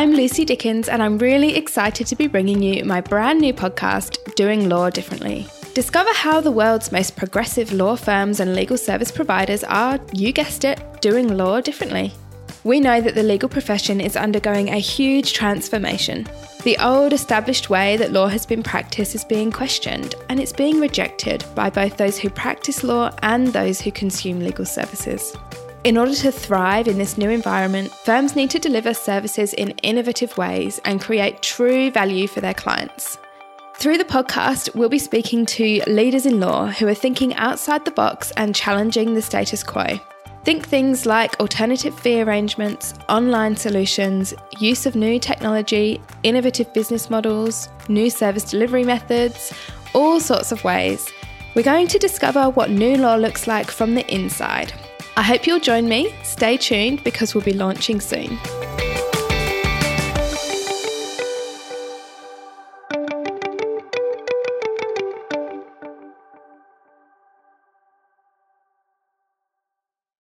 I'm Lucy Dickens, and I'm really excited to be bringing you my brand new podcast, Doing Law Differently. Discover how the world's most progressive law firms and legal service providers are, you guessed it, doing law differently. We know that the legal profession is undergoing a huge transformation. The old established way that law has been practiced is being questioned, and it's being rejected by both those who practice law and those who consume legal services. In order to thrive in this new environment, firms need to deliver services in innovative ways and create true value for their clients. Through the podcast, we'll be speaking to leaders in law who are thinking outside the box and challenging the status quo. Think things like alternative fee arrangements, online solutions, use of new technology, innovative business models, new service delivery methods, all sorts of ways. We're going to discover what new law looks like from the inside. I hope you'll join me. Stay tuned because we'll be launching soon.